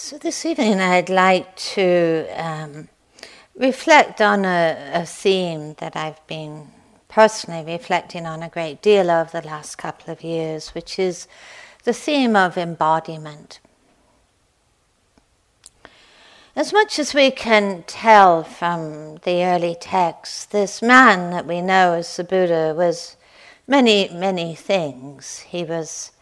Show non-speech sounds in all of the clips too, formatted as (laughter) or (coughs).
So, this evening I'd like to um, reflect on a, a, theme that I've been personally reflecting on a great deal over the last couple of years, which is the theme of embodiment. As much as we can tell from the early texts, this man that we know as the Buddha was many, many things. He was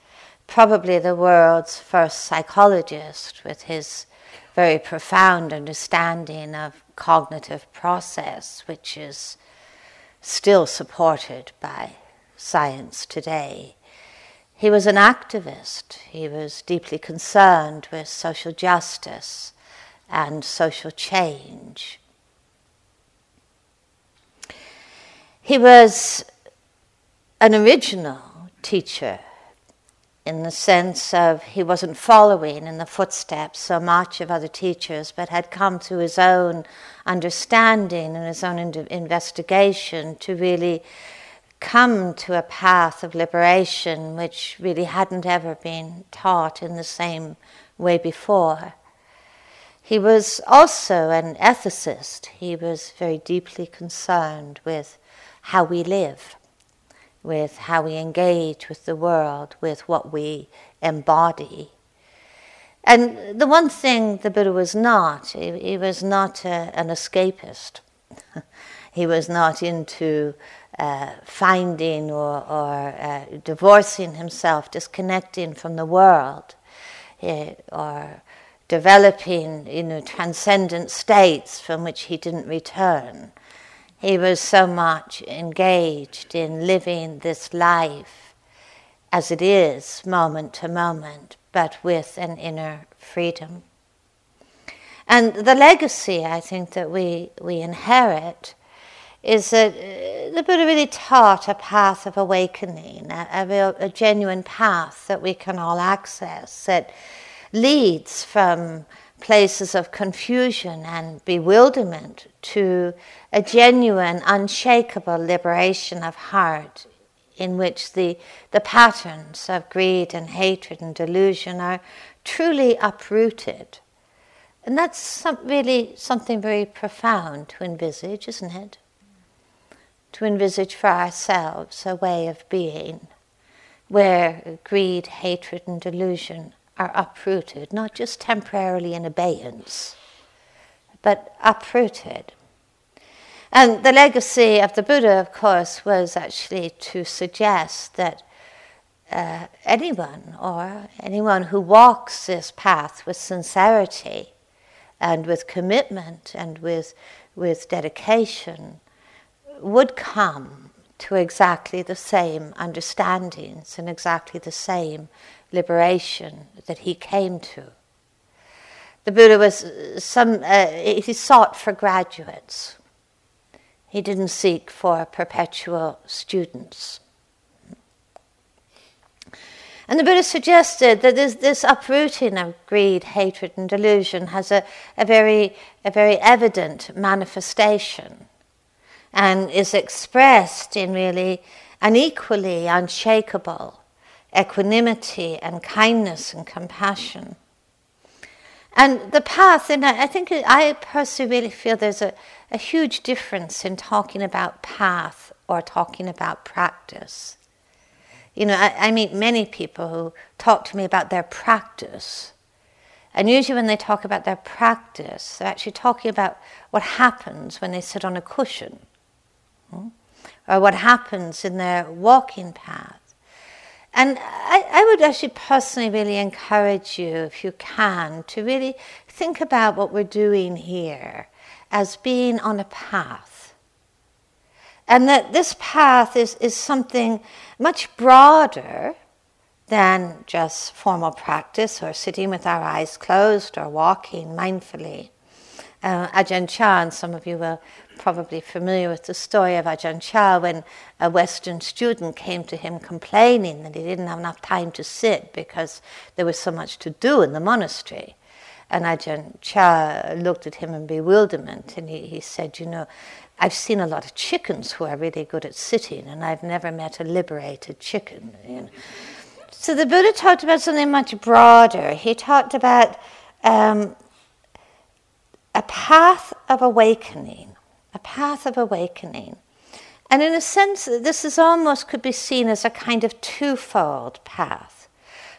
probably the world's first psychologist with his very profound understanding of cognitive process, which is still supported by science today. He was an activist. He was deeply concerned with social justice and social change. He was an original teacher in the sense of he wasn't following in the footsteps so much of other teachers, but had come to his own understanding and his own investigation to really come to a path of liberation which really hadn't ever been taught in the same way before. He was also an ethicist. He was very deeply concerned with how we live with how we engage with the world, with what we embody. And the one thing the Buddha was not, he, he was not a, an escapist. (laughs) he was not into uh, finding or, or uh, divorcing himself, disconnecting from the world, uh, or developing you know, transcendent states from which he didn't return. He was so much engaged in living this life as it is, moment to moment, but with an inner freedom. And the legacy, I think, that we, we inherit is that the Buddha really taught a path of awakening, a, a, a genuine path that we can all access that leads from places of confusion and bewilderment to a genuine, unshakable liberation of heart in which the, the patterns of greed and hatred and delusion are truly uprooted. And that's some, really something very profound to envisage, isn't it? To envisage for ourselves a way of being where greed, hatred, and delusion are uprooted, not just temporarily in abeyance, but uprooted. And the legacy of the Buddha, of course, was actually to suggest that uh, anyone or anyone who walks this path with sincerity and with commitment and with, with dedication would come to exactly the same understandings and exactly the same liberation that he came to. The Buddha was some, uh, he sought for graduates. He didn't seek for perpetual students. And the Buddha suggested that this, this uprooting of greed, hatred, and delusion has a, a, very, a very evident manifestation and is expressed in really an equally unshakable equanimity and kindness and compassion. And the path, and I think I personally really feel there's a, a huge difference in talking about path or talking about practice. You know, I, I meet many people who talk to me about their practice. And usually, when they talk about their practice, they're actually talking about what happens when they sit on a cushion, hmm? or what happens in their walking path. And I, I, would actually personally really encourage you, if you can, to really think about what we're doing here as being on a path. And that this path is, is something much broader than just formal practice or sitting with our eyes closed or walking mindfully. Uh, Ajahn Chah, and some of you will probably familiar with the story of Ajahn Chah when a Western student came to him complaining that he didn't have enough time to sit because there was so much to do in the monastery. And Ajahn Chah looked at him in bewilderment and he, he said, You know, I've seen a lot of chickens who are really good at sitting, and I've never met a liberated chicken. You know. So the Buddha talked about something much broader. He talked about um, a path of awakening, a path of awakening. And in a sense, this is almost could be seen as a kind of twofold path.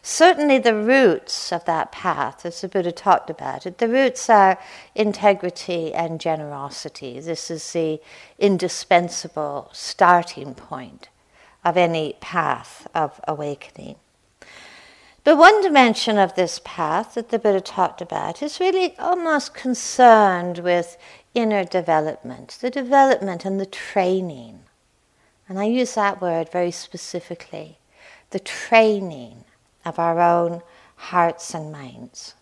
Certainly, the roots of that path, as the Buddha talked about it, the roots are integrity and generosity. This is the indispensable starting point of any path of awakening. But one dimension of this path that the Buddha talked about is really almost concerned with inner development, the development and the training. And I use that word very specifically the training of our own hearts and minds,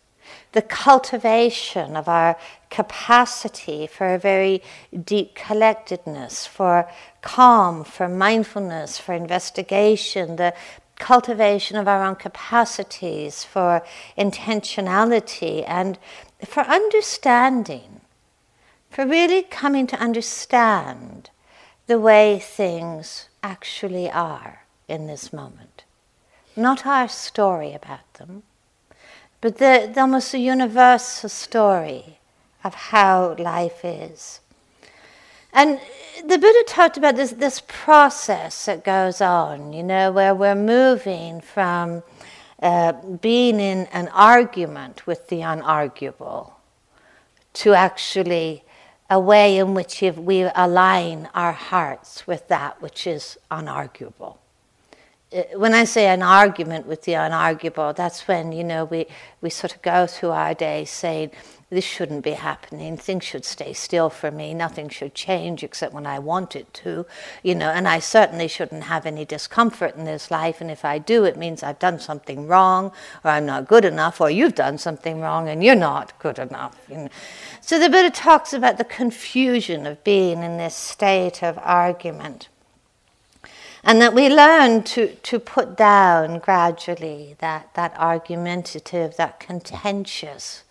the cultivation of our capacity for a very deep collectedness, for calm, for mindfulness, for investigation, the cultivation of our own capacities for intentionality and for understanding, for really coming to understand the way things actually are in this moment. Not our story about them, but the, the almost a universal story of how life is. And the Buddha talked about this, this process that goes on, you know, where we're moving from uh, being in an argument with the unarguable to actually a way in which we align our hearts with that which is unarguable. Uh, when I say an argument with the unarguable, that's when, you know, we, we sort of go through our day saying, this shouldn't be happening. Things should stay still for me. Nothing should change except when I want it to, you know, and I certainly shouldn't have any discomfort in this life. And if I do, it means I've done something wrong, or I'm not good enough, or you've done something wrong and you're not good enough. You know. So the Buddha talks about the confusion of being in this state of argument. And that we learn to, to put down gradually that, that argumentative, that contentious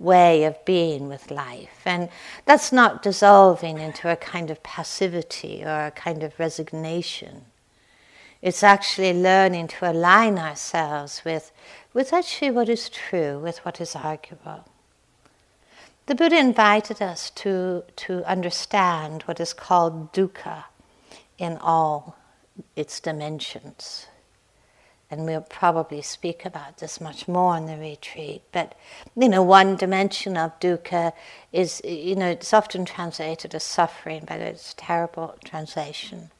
way of being with life. And that's not dissolving into a kind of passivity or a kind of resignation. It's actually learning to align ourselves with, with actually what is true, with what is arguable. The Buddha invited us to, to understand what is called dukkha in all its dimensions and we'll probably speak about this much more in the retreat. But you know, one dimension of dukkha is you know it's often translated as suffering, but it's a terrible translation.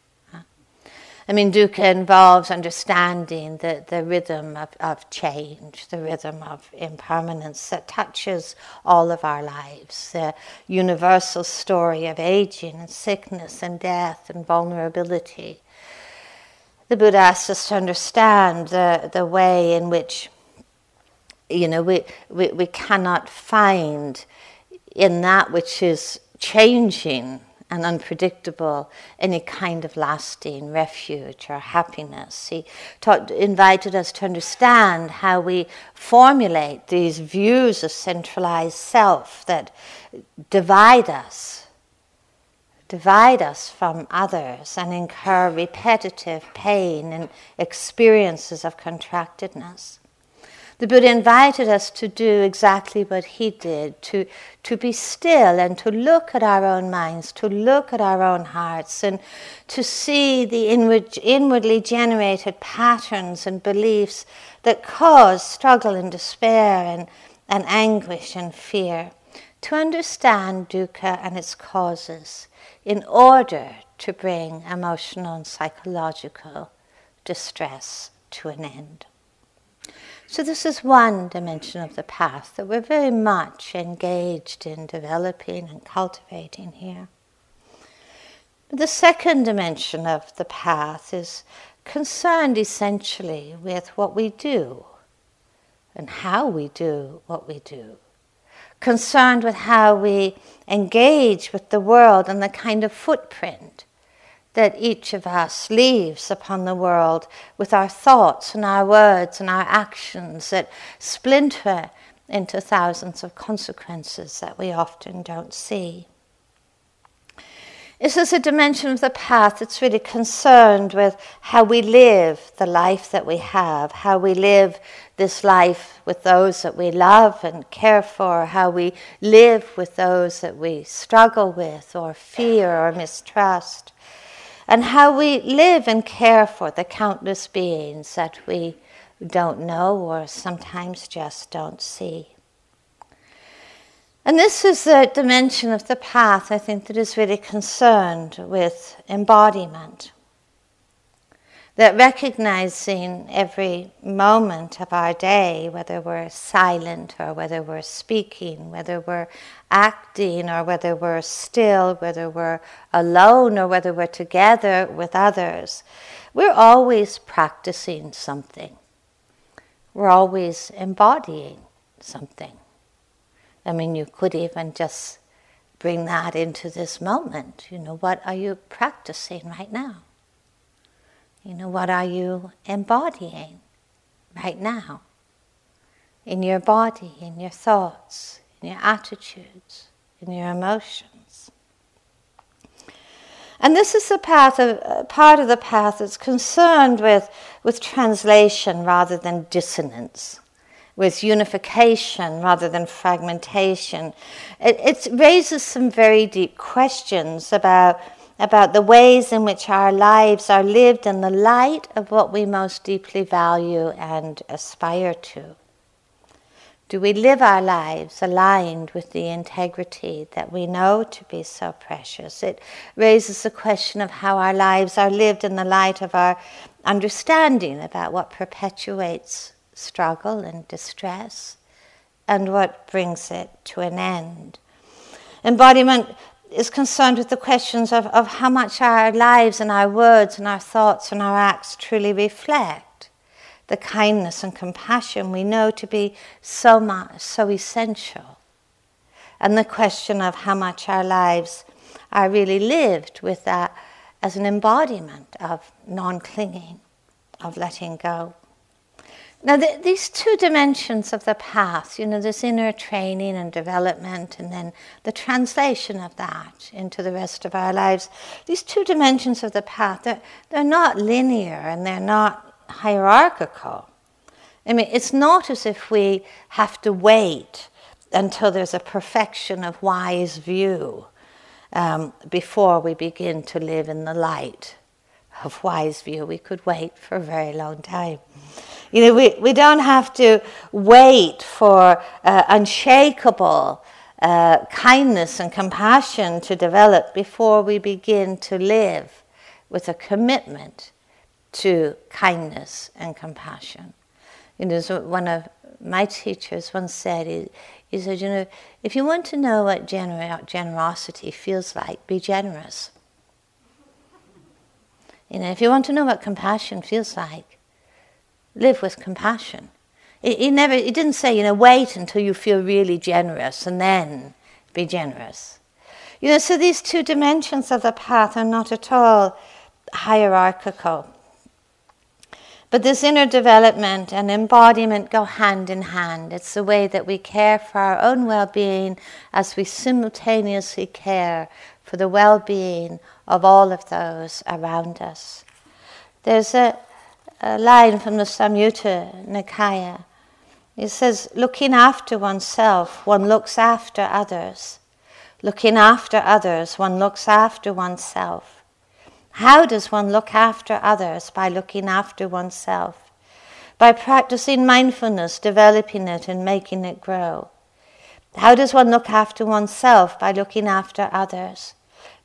I mean, dukkha involves understanding the, the rhythm of, of change, the rhythm of impermanence that touches all of our lives, the universal story of aging and sickness and death and vulnerability the Buddha asks us to understand the, the way in which, you know, we, we, we cannot find in that which is changing and unpredictable any kind of lasting refuge or happiness. He taught, invited us to understand how we formulate these views of centralized self that divide us divide us from others and incur repetitive pain and experiences of contractedness. The Buddha invited us to do exactly what he did to, to be still and to look at our own minds, to look at our own hearts, and to see the inward, inwardly generated patterns and beliefs that cause struggle and despair and, and anguish and fear. To understand dukkha and its causes in order to bring emotional and psychological distress to an end. So, this is one dimension of the path that we're very much engaged in developing and cultivating here. The second dimension of the path is concerned essentially with what we do and how we do what we do concerned with how we engage with the world and the kind of footprint that each of us leaves upon the world with our thoughts and our words and our actions that splinter into thousands of consequences that we often don't see. This is a dimension of the path that's really concerned with how we live the life that we have, how we live this life with those that we love and care for, how we live with those that we struggle with or fear or mistrust, and how we live and care for the countless beings that we don't know or sometimes just don't see. And this is the dimension of the path, I think, that is really concerned with embodiment. That recognizing every moment of our day, whether we're silent or whether we're speaking, whether we're acting or whether we're still, whether we're alone or whether we're together with others, we're always practicing something. We're always embodying something. I mean, you could even just bring that into this moment. You know, what are you practicing right now? You know, what are you embodying right now? In your body, in your thoughts, in your attitudes, in your emotions. And this is a path of, uh, part of the path that's concerned with, with translation rather than dissonance with unification rather than fragmentation. It, it raises some very deep questions about, about the ways in which our lives are lived in the light of what we most deeply value and aspire to. Do we live our lives aligned with the integrity that we know to be so precious? It raises the question of how our lives are lived in the light of our understanding about what perpetuates struggle and distress and what brings it to an end. Embodiment is concerned with the questions of, of how much our lives and our words and our thoughts and our acts truly reflect the kindness and compassion we know to be so much, so essential. And the question of how much our lives are really lived with that as an embodiment of non clinging, of letting go. Now, the, these two dimensions of the path, you know, this inner training and development, and then the translation of that into the rest of our lives, these two dimensions of the path, they're, they're not linear and they're not hierarchical. I mean, it's not as if we have to wait until there's a perfection of wise view um, before we begin to live in the light of wise view. We could wait for a very long time. You know, we, we don't have to wait for uh, unshakable uh, kindness and compassion to develop before we begin to live with a commitment to kindness and compassion. You know, one of my teachers once said, he, he said, you know, if you want to know what gener- generosity feels like, be generous. You know, if you want to know what compassion feels like, live with compassion. He never, he didn't say, you know, wait until you feel really generous and then be generous. You know, so these two dimensions of the path are not at all hierarchical. But this inner development and embodiment go hand in hand. It's the way that we care for our own well being as we simultaneously care for the well being of all of those around us. There's a, a line from the Samyutta Nikaya. It says, looking after oneself, one looks after others. Looking after others, one looks after oneself. How does one look after others? By looking after oneself. By practicing mindfulness, developing it, and making it grow. How does one look after oneself? By looking after others.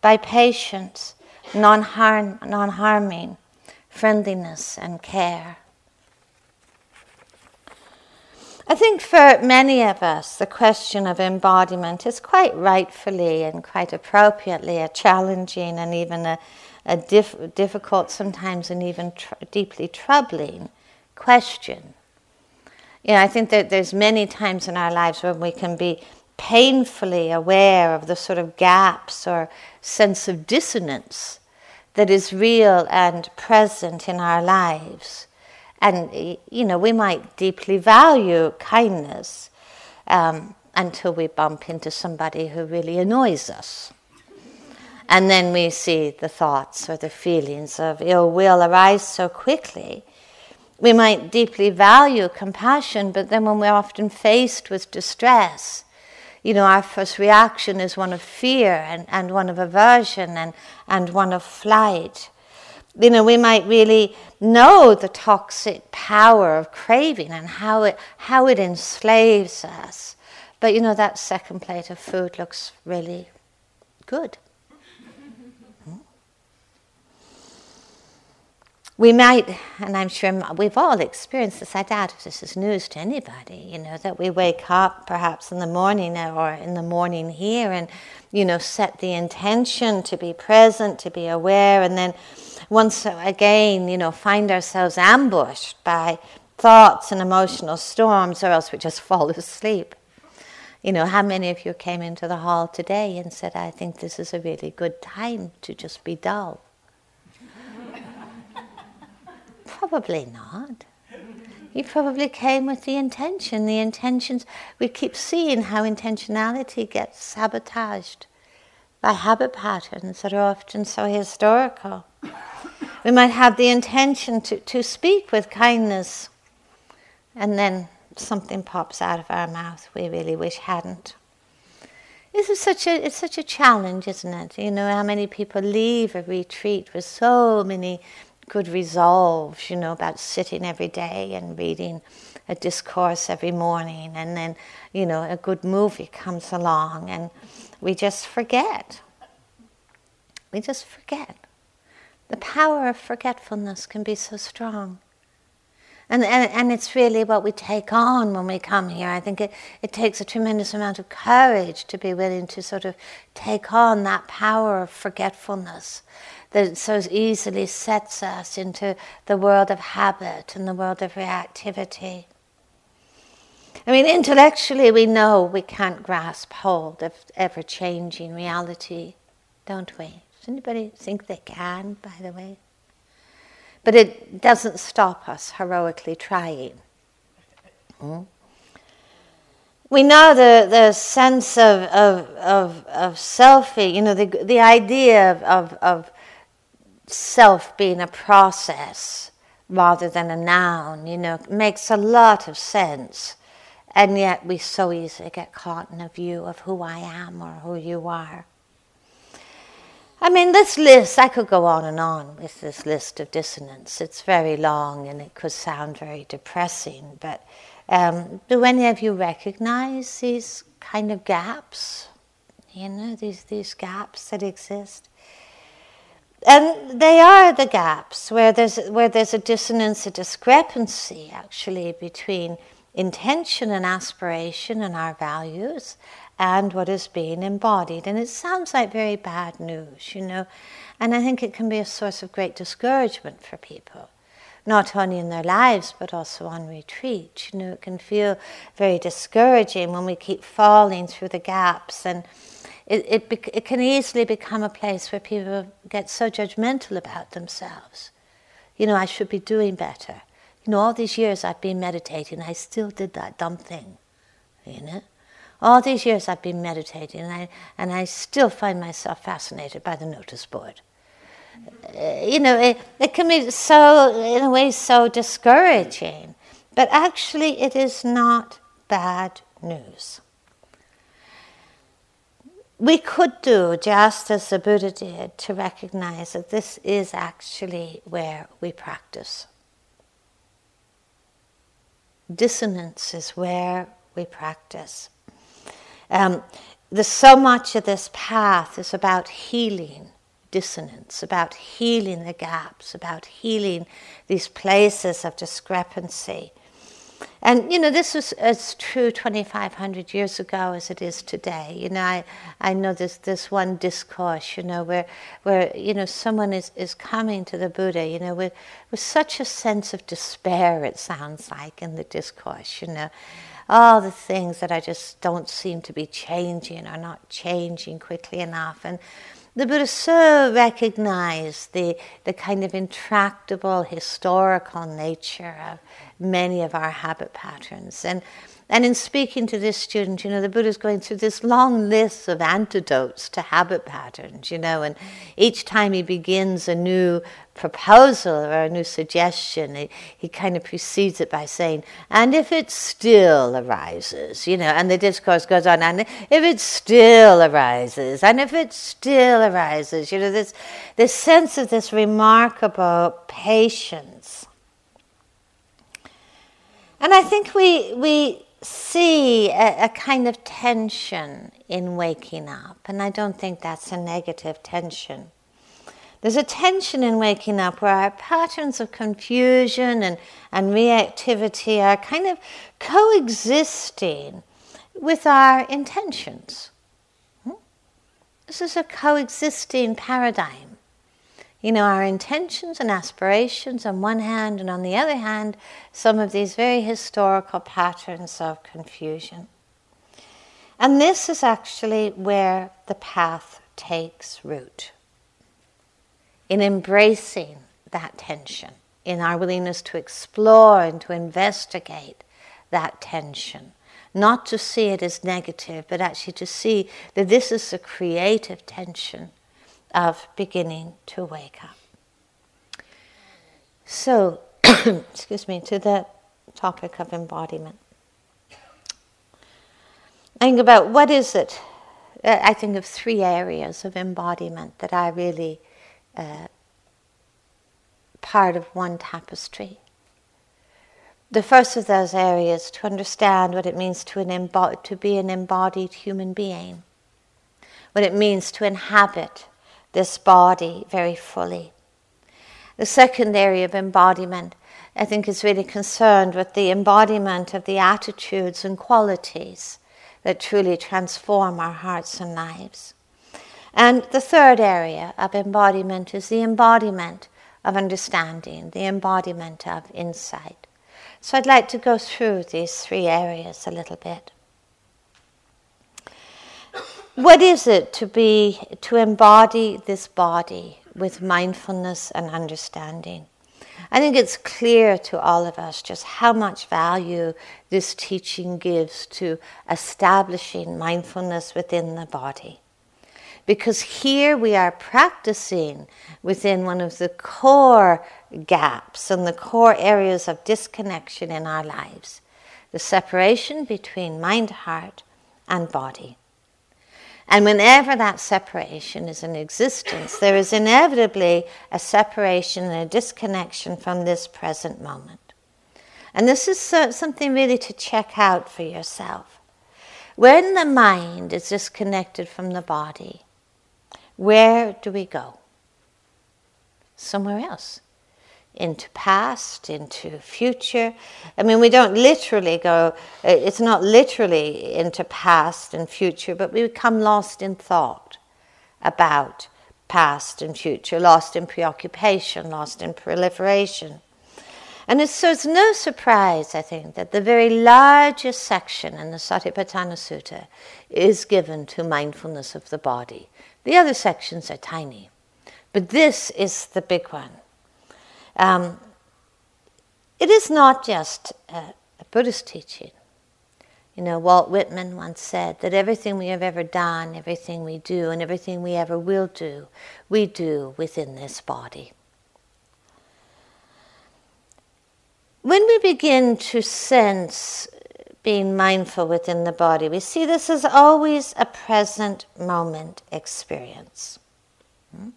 By patience, non harming, friendliness and care. I think for many of us, the question of embodiment is quite rightfully and quite appropriately a challenging and even a, a diff- difficult, sometimes and even tr- deeply troubling question. You know, I think that there's many times in our lives when we can be painfully aware of the sort of gaps or sense of dissonance that is real and present in our lives. And, you know, we might deeply value kindness um, until we bump into somebody who really annoys us. And then we see the thoughts or the feelings of ill will arise so quickly. We might deeply value compassion, but then when we're often faced with distress, you know, our first reaction is one of fear and, and one of aversion and, and one of flight. You know, we might really know the toxic power of craving and how it, how it enslaves us. But you know, that second plate of food looks really good. We might, and I'm sure we've all experienced this, I doubt if this is news to anybody, you know, that we wake up perhaps in the morning or in the morning here and, you know, set the intention to be present, to be aware, and then once uh, again, you know, find ourselves ambushed by thoughts and emotional storms, or else we just (laughs) fall asleep. You know, how many of you came into the hall today and said, I think this is a really good time to just be dull? Probably not. You probably came with the intention. The intentions, we keep seeing how intentionality gets sabotaged by habit patterns that are often so historical. We might have the intention to, to speak with kindness, and then something pops out of our mouth we really wish hadn't. This is such a it's such a challenge, isn't it? You know how many people leave a retreat with so many good resolves, you know, about sitting every day and reading a discourse every morning, and then, you know, a good movie comes along, and we just forget. We just forget. The power of forgetfulness can be so strong. And, and, and it's really what we take on when we come here. I think it, it takes a tremendous amount of courage to be willing to sort of take on that power of forgetfulness that so easily sets us into the world of habit and the world of reactivity. I mean, intellectually, we know we can't grasp hold of ever changing reality, don't we? Does anybody think they can, by the way? But it doesn't stop us heroically trying. Hmm? We know the, the sense of, of, of, of selfie, you know, the, the idea of, of, of self being a process rather than a noun, you know, makes a lot of sense. And yet we so easily get caught in a view of who I am or who you are. I mean, this list, I could go on and on with this list of dissonance. It's very long and it could sound very depressing, but um, do any of you recognize these kind of gaps? You know, these, these gaps that exist? And they are the gaps where there's where there's a dissonance, a discrepancy actually between intention and aspiration and our values and what is being embodied. And it sounds like very bad news, you know. And I think it can be a source of great discouragement for people, not only in their lives but also on retreat. You know, it can feel very discouraging when we keep falling through the gaps and it, it, it can easily become a place where people get so judgmental about themselves. You know, I should be doing better. You know, all these years I've been meditating, I still did that dumb thing. You know? All these years I've been meditating, and I, and I still find myself fascinated by the notice board. Uh, you know, it, it can be so, in a way, so discouraging. But actually, it is not bad news we could do just as the Buddha did to recognize that this is actually where we practice. Dissonance is where we practice. Um, there's so much of this path is about healing dissonance, about healing the gaps, about healing these places of discrepancy. And you know, this was as true 2,500 years ago as it is today. You know, I, I know this this one discourse, you know, where where you know someone is, is coming to the Buddha, you know, with with such a sense of despair. It sounds like in the discourse, you know, all the things that I just don't seem to be changing are not changing quickly enough, and the Buddha so recognized the, the kind of intractable historical nature of many of our habit patterns. And, And in speaking to this student, you know, the Buddha's going through this long list of antidotes to habit patterns, you know, and each time he begins a new proposal or a new suggestion, he, he kind of precedes it by saying, and if it still arises, you know, and the discourse goes on, and if it still arises, and if it still arises, you know, this, this sense of this remarkable patience. And I think we, we see a, a, kind of tension in waking up, and I don't think that's a negative tension. There's a tension in waking up where our patterns of confusion and, and reactivity are kind of coexisting with our intentions. Hmm? This is a coexisting paradigm you know, our intentions and aspirations on one hand, and on the other hand, some of these very historical patterns of confusion. And this is actually where the path takes root in embracing that tension, in our willingness to explore and to investigate that tension. Not to see it as negative, but actually to see that this is a creative tension of beginning to wake up. So, (coughs) excuse me, to the topic of embodiment. I think about what is it? I think of three areas of embodiment that are really uh, part of one tapestry. The first of those areas to understand what it means to, embo- to be an embodied human being, what it means to inhabit this body very fully. The second area of embodiment, I think, is really concerned with the embodiment of the attitudes and qualities that truly transform our hearts and lives. And the third area of embodiment is the embodiment of understanding, the embodiment of insight. So I'd like to go through these three areas a little bit what is it to be to embody this body with mindfulness and understanding? I think it's clear to all of us just how much value this teaching gives to establishing mindfulness within the body. Because here we are practicing within one of the core gaps and the core areas of disconnection in our lives the separation between mind heart and body and whenever that separation is in existence, there is inevitably a separation and a disconnection from this present moment. And this is something really to check out for yourself. When the mind is disconnected from the body, where do we go? Somewhere else into past, into future. I mean, we don't literally go, uh, it's not literally into past and future, but we become lost in thought about past and future, lost in preoccupation, lost in proliferation. And it's, so it's no surprise, I think, that the very largest section in the Satipatthana Sutta is given to mindfulness of the body. The other sections are tiny, but this is the big one. Um, it is not just a, a Buddhist teaching. You know, Walt Whitman once said that everything we have ever done, everything we do, and everything we ever will do, we do within this body. When we begin to sense being mindful within the body, we see this is always a present moment experience. Hmm?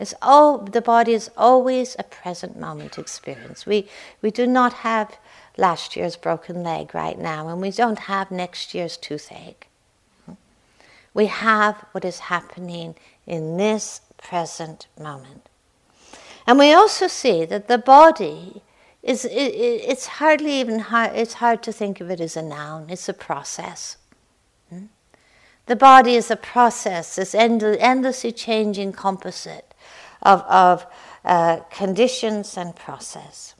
It's all, the body is always a present moment experience. We, we do not have last year's broken leg right now, and we don't have next year's toothache. We have what is happening in this present moment. And we also see that the body is, it, it's hardly even hard, it's hard to think of it as a noun, it's a process. Hmm? The body is a process, this endlessly changing composite of, of uh, conditions and process.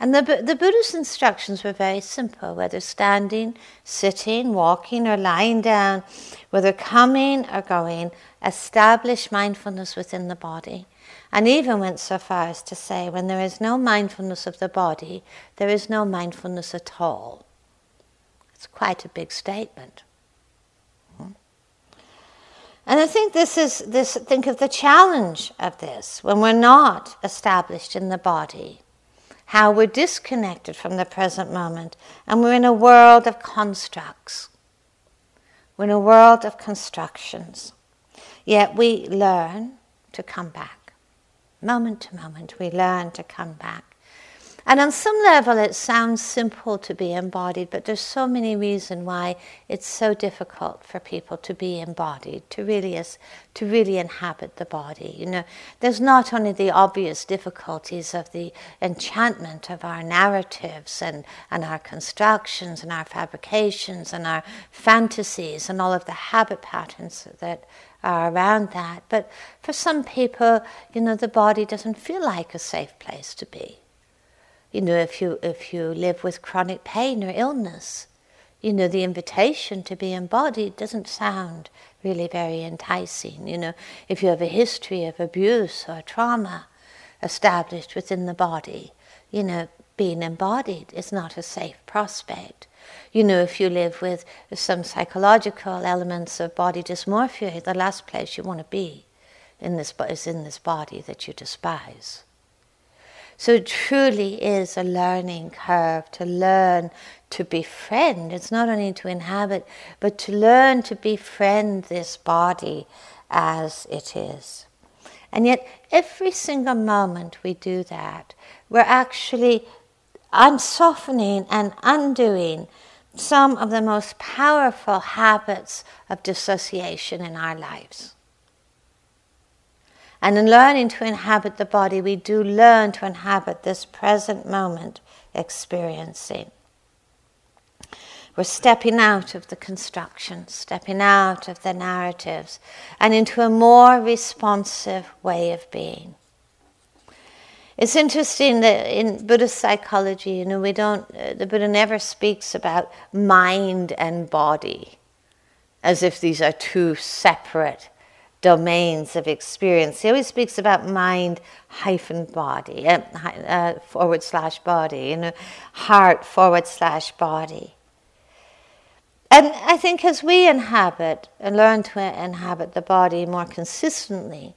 And the, the Buddha's instructions were very simple whether standing, sitting, walking, or lying down, whether coming or going, establish mindfulness within the body. And even went so far as to say when there is no mindfulness of the body, there is no mindfulness at all. It's quite a big statement. And I think this is this think of the challenge of this when we're not established in the body, how we're disconnected from the present moment, and we're in a world of constructs. We're in a world of constructions. Yet we learn to come back. Moment to moment, we learn to come back. And on some level, it sounds simple to be embodied, but there's so many reasons why it's so difficult for people to be embodied, to really, to really inhabit the body. You know, there's not only the obvious difficulties of the enchantment of our narratives and, and our constructions and our fabrications and our fantasies and all of the habit patterns that are around that, but for some people, you know, the body doesn't feel like a safe place to be you know, if you if you live with chronic pain or illness, you know, the invitation to be embodied doesn't sound really very enticing. You know, if you have a history of abuse or trauma established within the body, you know, being embodied is not a safe prospect. You know, if you live with some psychological elements of body dysmorphia, the last place you want to be in this is in this body that you despise. So it truly is a learning curve to learn to befriend. It's not only to inhabit, but to learn to befriend this body as it is. And yet, every single moment we do that, we're actually unsoftening and undoing some of the most powerful habits of dissociation in our lives. And in learning to inhabit the body, we do learn to inhabit this present moment experiencing. We're stepping out of the construction, stepping out of the narratives, and into a more responsive way of being. It's interesting that in Buddhist psychology, you know, we don't, uh, the Buddha never speaks about mind and body as if these are two separate domains of experience. He always speaks about mind hyphen body, uh, uh, forward slash body, you know, heart forward slash body. And I think as we inhabit and learn to inhabit the body more consistently,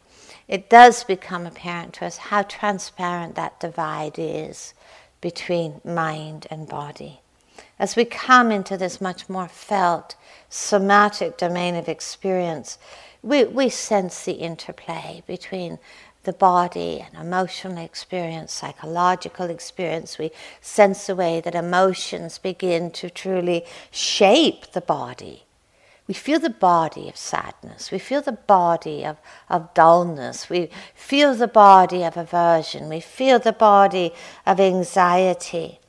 it does become apparent to us how transparent that divide is between mind and body. As we come into this much more felt, somatic domain of experience, we, we sense the interplay between the body and emotional experience, psychological experience. We sense the way that emotions begin to truly shape the body. We feel the body of sadness. We feel the body of, of dullness. We feel the body of aversion. We feel the body of anxiety.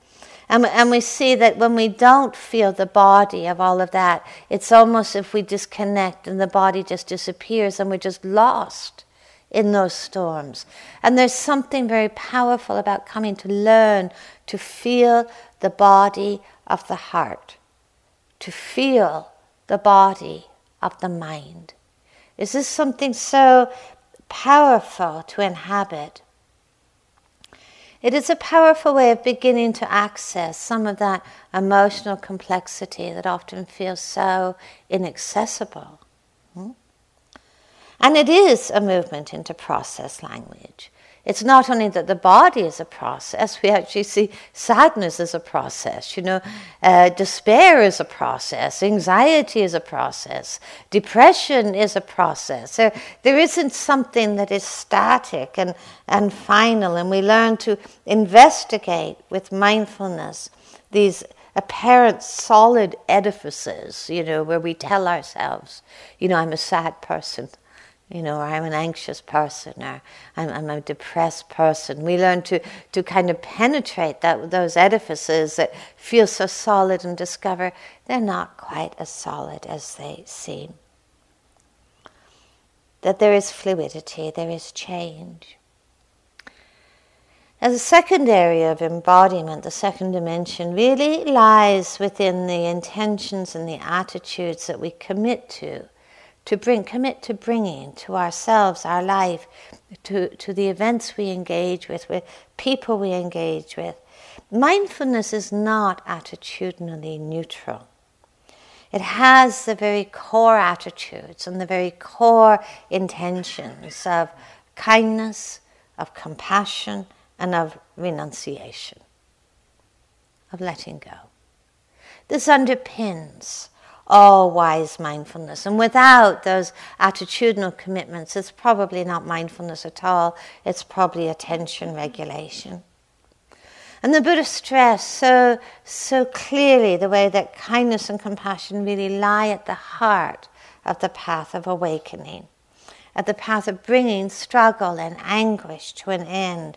And, and we see that when we don't feel the body of all of that, it's almost if we disconnect and the body just disappears and we're just lost in those storms. And there's something very powerful about coming to learn to feel the body of the heart, to feel the body of the mind. Is this something so powerful to inhabit? It is a powerful way of beginning to access some of that emotional complexity that often feels so inaccessible. Hmm? And it is a movement into process language. It's not only that the body is a process, we actually see sadness as a process, you know, uh, despair is a process, anxiety is a process, depression is a process. There, there isn't something that is static and, and final, and we learn to investigate with mindfulness these apparent solid edifices, you know, where we tell ourselves, you know, I'm a sad person you know, or I'm an anxious person, or I'm, I'm, a depressed person. We learn to, to kind of penetrate that, those edifices that feel so solid and discover they're not quite as solid as they seem. That there is fluidity, there is change. As a second area of embodiment, the second dimension really lies within the intentions and the attitudes that we commit to to bring, commit to bringing to ourselves, our life, to, to the events we engage with, with people we engage with. Mindfulness is not attitudinally neutral. It has the very core attitudes and the very core intentions of kindness, of compassion, and of renunciation, of letting go. This underpins all wise mindfulness. And without those attitudinal commitments, it's probably not mindfulness at all, it's probably attention regulation. And the Buddha stressed so, so clearly the way that kindness and compassion really lie at the heart of the path of awakening, at the path of bringing struggle and anguish to an end.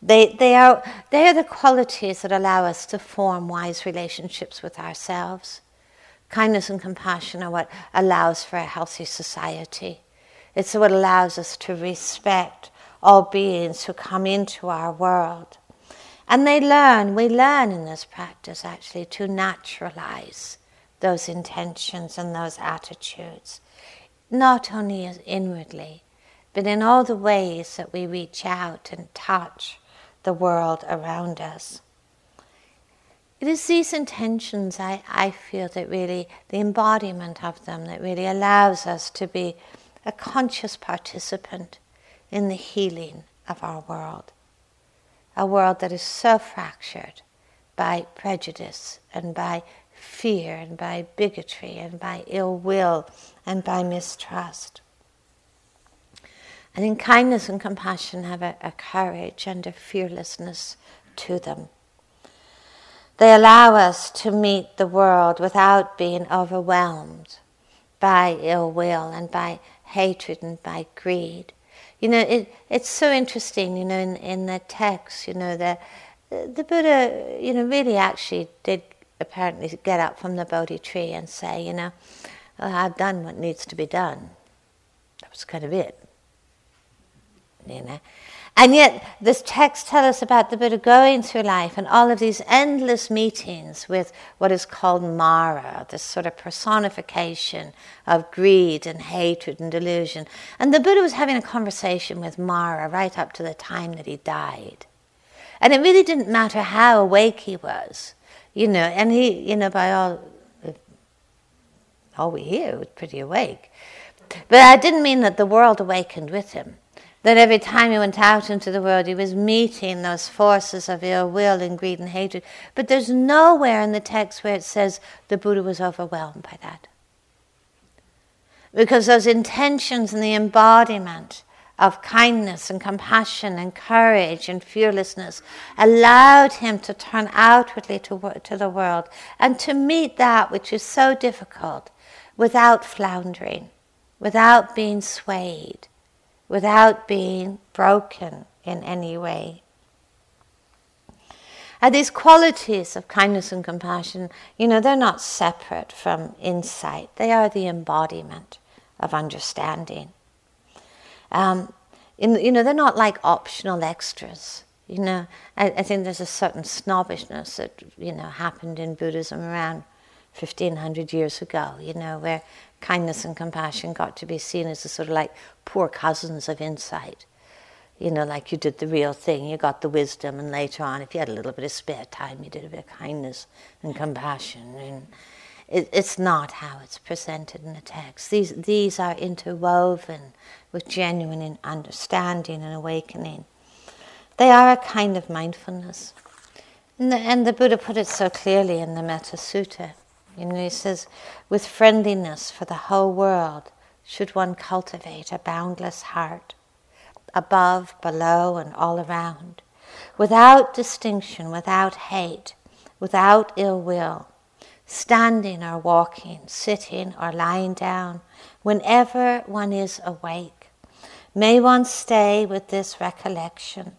They, they, are, they are the qualities that allow us to form wise relationships with ourselves Kindness and compassion are what allows for a healthy society. It's what allows us to respect all beings who come into our world. And they learn, we learn in this practice actually to naturalize those intentions and those attitudes, not only inwardly, but in all the ways that we reach out and touch the world around us. It is these intentions I, I feel that really, the embodiment of them, that really allows us to be a conscious participant in the healing of our world. A world that is so fractured by prejudice and by fear and by bigotry and by ill will and by mistrust. I think kindness and compassion have a, a courage and a fearlessness to them. They allow us to meet the world without being overwhelmed by ill will and by hatred and by greed. You know, it, it's so interesting, you know, in, in the text, you know, the, the Buddha, you know, really actually did apparently get up from the Bodhi tree and say, you know, I've done what needs to be done. That was kind of it. You know. And yet, this text tells us about the Buddha going through life and all of these endless meetings with what is called Mara, this sort of personification of greed and hatred and delusion. And the Buddha was having a conversation with Mara right up to the time that he died. And it really didn't matter how awake he was, you know, and he, you know, by all, all we hear, was pretty awake. But I didn't mean that the world awakened with him that every time he went out into the world, he was meeting those forces of ill will and greed and hatred. But there's nowhere in the text where it says the Buddha was overwhelmed by that. Because those intentions and the embodiment of kindness and compassion and courage and fearlessness allowed him to turn outwardly to, to the world and to meet that which is so difficult without floundering, without being swayed without being broken in any way. And these qualities of kindness and compassion, you know, they're not separate from insight. They are the embodiment of understanding. Um, in, you know, they're not like optional extras. You know, I, I, think there's a certain snobbishness that you know happened in Buddhism around 1500 years ago. You know, where kindness and compassion got to be seen as a sort of like poor cousins of insight. You know, like you did the real thing, you got the wisdom, and later on, if you had a little bit of spare time, you did a bit of kindness and compassion. And it, it's not how it's presented in the text. These, these are interwoven with genuine understanding and awakening. They are a kind of mindfulness. And the, and the Buddha put it so clearly in the Metta Sutta. You know, he says, with friendliness for the whole world should one cultivate a boundless heart, above, below, and all around, without distinction, without hate, without ill will, standing or walking, sitting or lying down, whenever one is awake. May one stay with this recollection.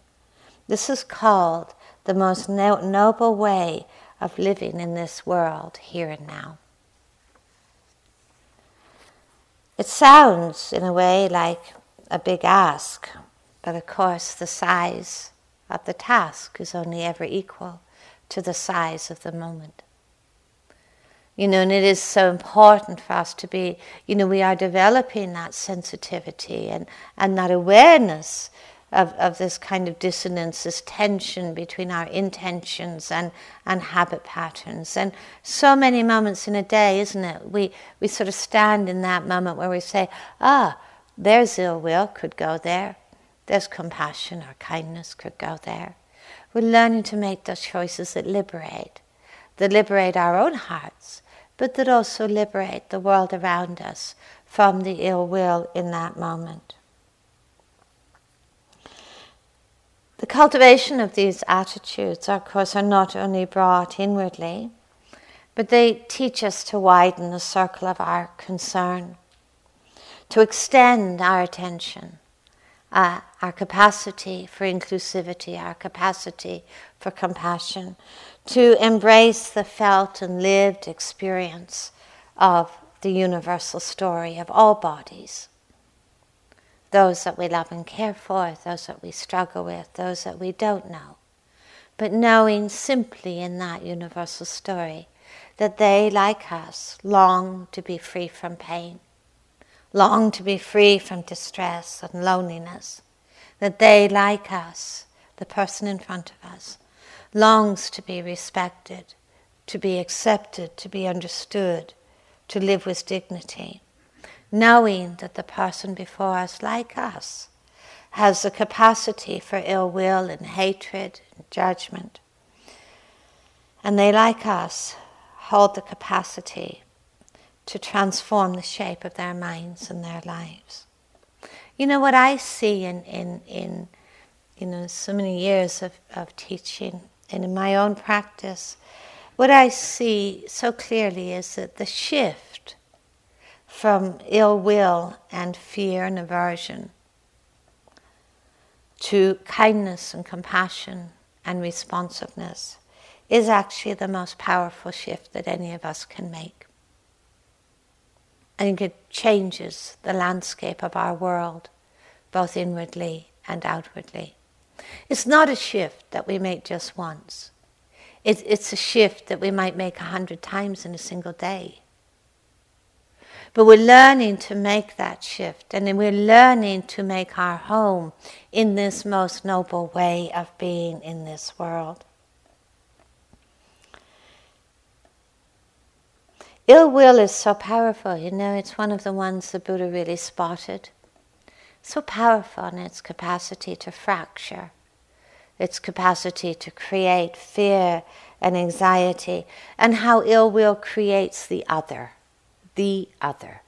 This is called the most noble way of living in this world here and now. It sounds, in a way, like a big ask, but of course, the size of the task is only ever equal to the size of the moment. You know, and it is so important for us to be, you know, we are developing that sensitivity and, and that awareness of, of this kind of dissonance, this tension between our intentions and, and habit patterns. And so many moments in a day, isn't it? We, we sort of stand in that moment where we say, ah, there's ill will, could go there. There's compassion or kindness, could go there. We're learning to make those choices that liberate, that liberate our own hearts, but that also liberate the world around us from the ill will in that moment. The cultivation of these attitudes, of course, are not only brought inwardly, but they teach us to widen the circle of our concern, to extend our attention, uh, our capacity for inclusivity, our capacity for compassion, to embrace the felt and lived experience of the universal story of all bodies those that we love and care for, those that we struggle with, those that we don't know. But knowing simply in that universal story that they, like us, long to be free from pain, long to be free from distress and loneliness, that they, like us, the person in front of us, longs to be respected, to be accepted, to be understood, to live with dignity knowing that the person before us, like us, has the capacity for ill will and hatred and judgment. And they, like us, hold the capacity to transform the shape of their minds and their lives. You know what I see in, in, in you know, so many years of, of teaching and in my own practice, what I see so clearly is that the shift from ill will and fear and aversion to kindness and compassion and responsiveness is actually the most powerful shift that any of us can make. I think it changes the landscape of our world, both inwardly and outwardly. It's not a shift that we make just once. it's a shift that we might make a hundred times in a single day. But we're learning to make that shift, and we're learning to make our home in this most noble way of being in this world. Ill will is so powerful, you know, it's one of the ones the Buddha really spotted. So powerful in its capacity to fracture, its capacity to create fear and anxiety, and how ill will creates the other the other.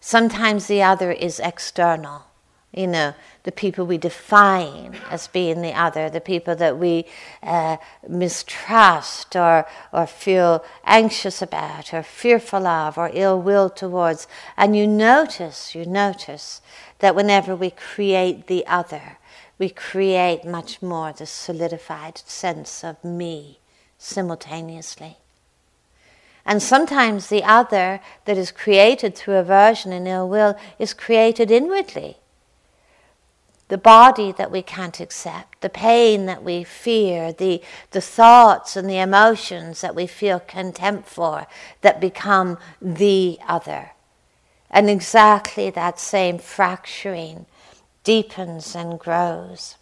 Sometimes the other is external, you know, the people we define as being the other, the people that we uh, mistrust or, or feel anxious about or fearful of or ill will towards. And you notice, you notice that whenever we create the other, we create much more the solidified sense of me simultaneously. And sometimes the other that is created through aversion and ill will is created inwardly. The body that we can't accept, the pain that we fear, the, the thoughts and the emotions that we feel contempt for that become the other. And exactly that same fracturing deepens and grows.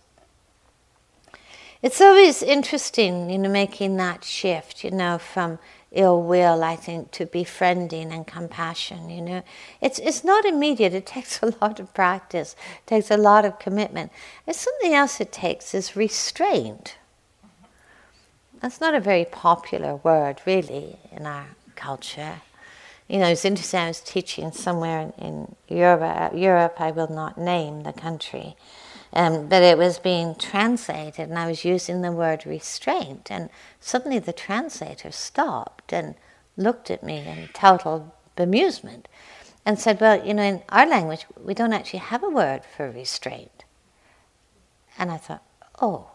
It's always interesting, you know, making that shift, you know, from ill will, I think, to befriending and compassion. You know, it's it's not immediate. It (laughs) takes a lot of practice. It takes a lot of commitment. Something else it takes is restraint. That's not a very popular word, really, in our culture. You know. I was teaching somewhere in, in Europe. Uh, Europe, I will not name the country um, but it was being translated, and I was using the word restraint, and suddenly the translator stopped and looked at me in total bemusement and said, Well, you know, in our language, we don't actually have a word for restraint. And I thought, Oh.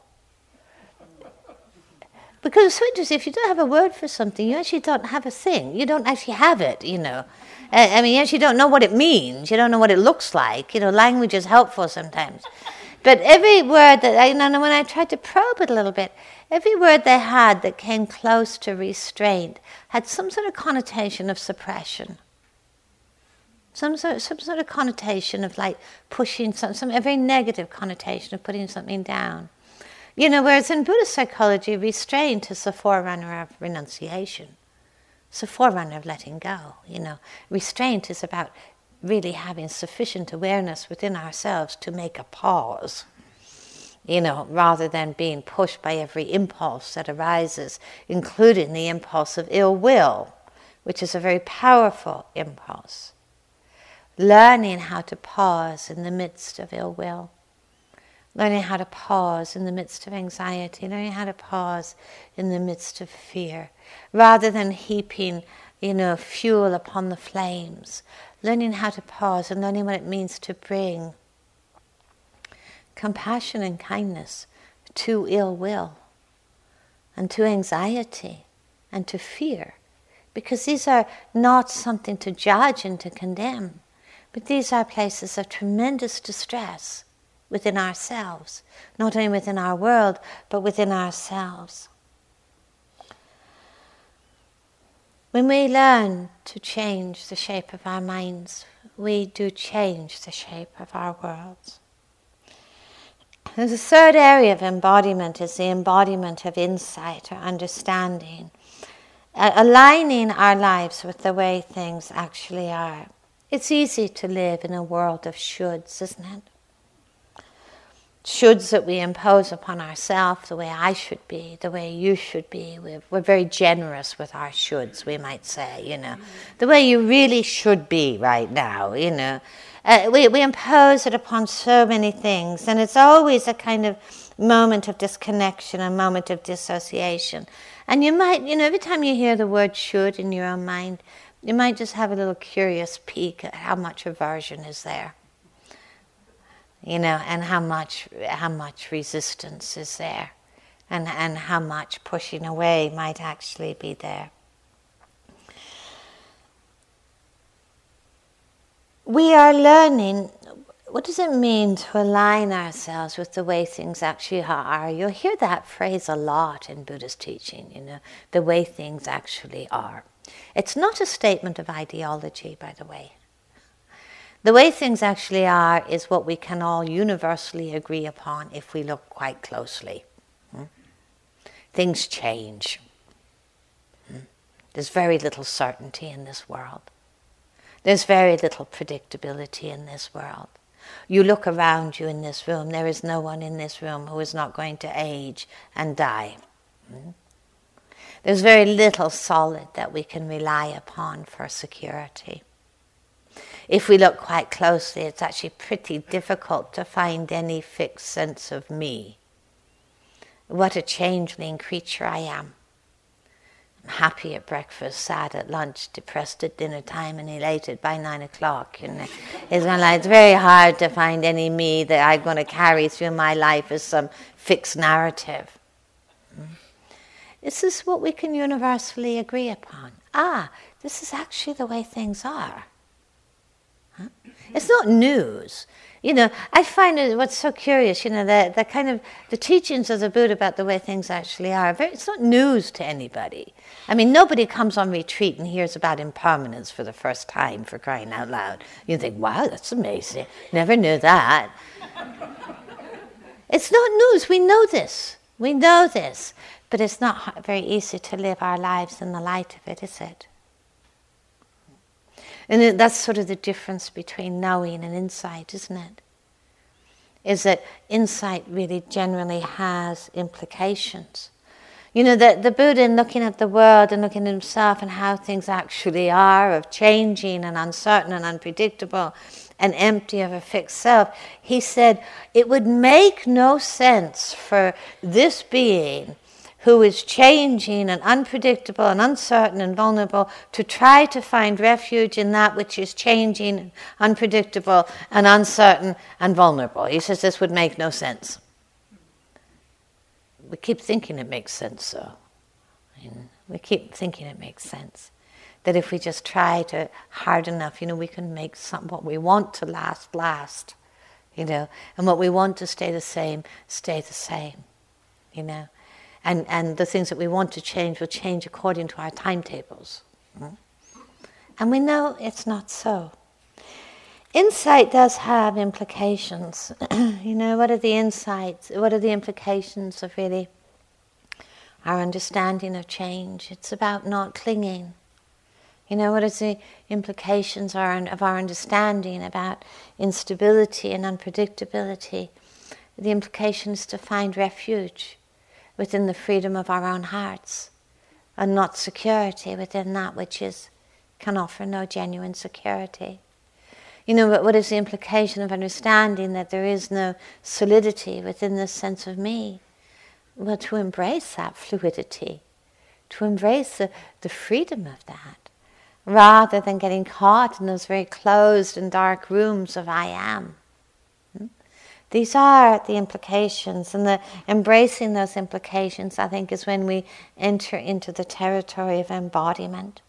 Because so interesting, if you don't have a word for something, you actually don't have a thing. You don't actually have it, you know. I mean, you actually don't know what it means. You don't know what it looks like. You know, language is helpful sometimes. But every word that I, you know, when I tried to probe it a little bit, every word they had that came close to restraint had some sort of connotation of suppression. some sort, some sort of connotation of like pushing some, some a very negative connotation of putting something down. You know, whereas in Buddhist psychology, restraint is the forerunner of renunciation. It's the forerunner of letting go. You know, restraint is about really having sufficient awareness within ourselves to make a pause. You know, rather than being pushed by every impulse that arises, including the impulse of ill will, which is a very powerful impulse learning how to pause in the midst of ill will, learning how to pause in the midst of anxiety, learning how to pause in the midst of fear, rather than heaping, you know, fuel upon the flames, learning how to pause and learning what it means to bring compassion and kindness to ill will and to anxiety and to fear because these are not something to judge and to condemn. But these are places of tremendous distress within ourselves, not only within our world, but within ourselves. When we learn to change the shape of our minds, we do change the shape of our worlds. The third area of embodiment is the embodiment of insight or understanding, aligning our lives with the way things actually are. It's easy to live in a world of shoulds, isn't it? Shoulds that we impose upon ourselves, the way I should be, the way you should be. We're, we're very generous with our shoulds, we might say, you know. The way you really should be right now, you know. Uh, we, we impose it upon so many things, and it's always a kind of moment of disconnection, a moment of dissociation. And you might, you know, every time you hear the word should in your own mind, you might just have a little curious peek at how much aversion is there. You know, and how much how much resistance is there and, and how much pushing away might actually be there. We are learning what does it mean to align ourselves with the way things actually are? You'll hear that phrase a lot in Buddhist teaching, you know, the way things actually are. It's not a statement of ideology, by the way. The way things actually are is what we can all universally agree upon if we look quite closely. Hmm? Things change. Hmm? There's very little certainty in this world. There's very little predictability in this world. You look around you in this room, there is no one in this room who is not going to age and die. Hmm? There's very little solid that we can rely upon for security. If we look quite closely, it's actually pretty difficult to find any fixed sense of me. What a changeling creature I am. I'm happy at breakfast, sad at lunch, depressed at dinner time, and elated by nine o'clock. And it's, like, it's very hard to find any me that I'm going to carry through my life as some fixed narrative. This is what we can universally agree upon. Ah, this is actually the way things are. It's not news. You know, I find it what's so curious, you know, the, the kind of the teachings of the Buddha about the way things actually are, very, it's not news to anybody. I mean, nobody comes on retreat and hears about impermanence for the first time for crying out loud. You think, wow, that's amazing. Never knew that. (laughs) it's not news. We know this. We know this. But it's not very easy to live our lives in the light of it, is it? And that's sort of the difference between knowing and insight, isn't it? Is that insight really generally has implications. You know, the, the Buddha, in looking at the world and looking at himself and how things actually are, of changing and uncertain and unpredictable and empty of a fixed self, he said it would make no sense for this being who is changing and unpredictable and uncertain and vulnerable to try to find refuge in that which is changing, unpredictable, and uncertain and vulnerable. He says this would make no sense. We keep thinking it makes sense, though. we keep thinking it makes sense. That if we just try to hard enough, you know, we can make some what we want to last last, you know, and what we want to stay the same stay the same, you know and, and the things that we want to change will change according to our timetables. Mm. And we know it's not so. insight does have implications. (clears throat) you know, what are the insights? What are the implications of really our understanding of change? It's about not clinging. You know, what is the implications of our understanding about instability and unpredictability? The implication is to find refuge within the freedom of our own hearts and not security within that which is can offer no genuine security. You know, but what is the implication of understanding that there is no solidity within this sense of me? Well, to embrace that fluidity, to embrace the, the freedom of that, rather than getting caught in those very closed and dark rooms of I am. These are the implications, and the embracing those implications, I think, is when we enter into the territory of embodiment.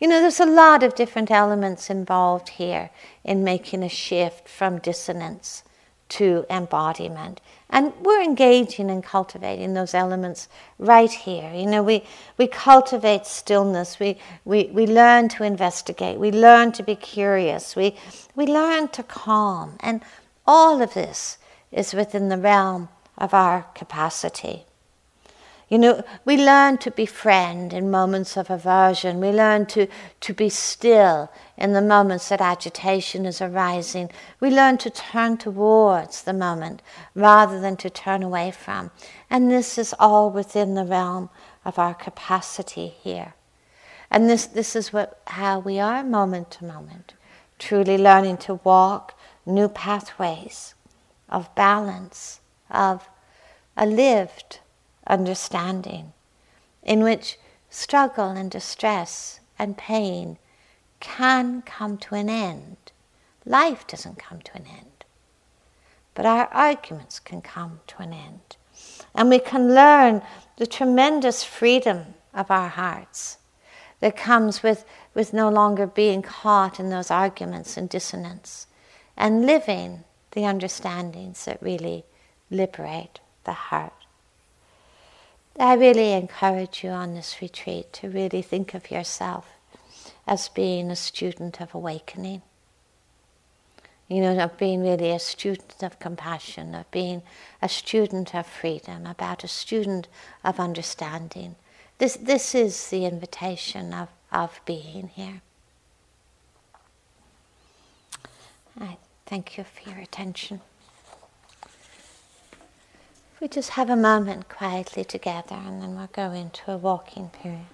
You know, there's a lot of different elements involved here in making a shift from dissonance to embodiment. And we're engaging in cultivating those elements right here. You know, we, we cultivate stillness, we, we, we learn to investigate, we learn to be curious, we, we learn to calm. And all of this is within the realm of our capacity. You know, we learn to befriend in moments of aversion. We learn to, to be still in the moments that agitation is arising. We learn to turn towards the moment rather than to turn away from. And this is all within the realm of our capacity here. And this, this is what, how we are moment to moment, truly learning to walk new pathways of balance, of a lived understanding in which struggle and distress and pain can come to an end. Life doesn't come to an end, but our arguments can come to an end. And we can learn the tremendous freedom of our hearts that comes with, with no longer being caught in those arguments and dissonance and living the understandings that really liberate the heart. I really encourage you on this retreat to really think of yourself as being a student of awakening. You know, of being really a student of compassion, of being a student of freedom, about a student of understanding. This, this is the invitation of, of being here. I Thank you for your attention. We just have a moment quietly together and then we'll go into a walking period.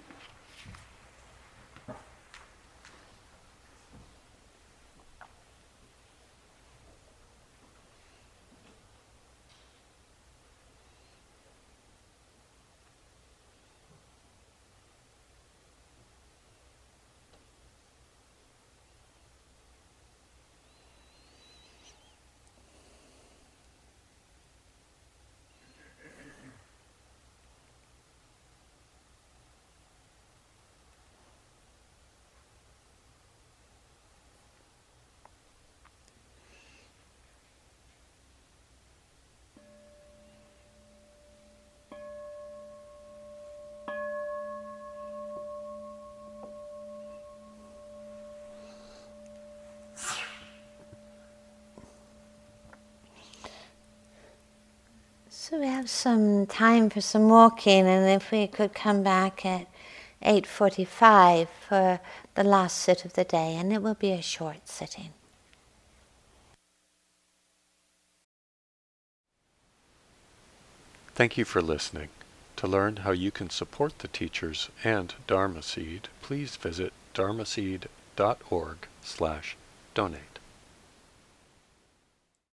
So we have some time for some walking, and if we could come back at 8:45 for the last sit of the day, and it will be a short sitting. Thank you for listening. To learn how you can support the teachers and Dharma Seed, please visit dharmaseed.org slash donate.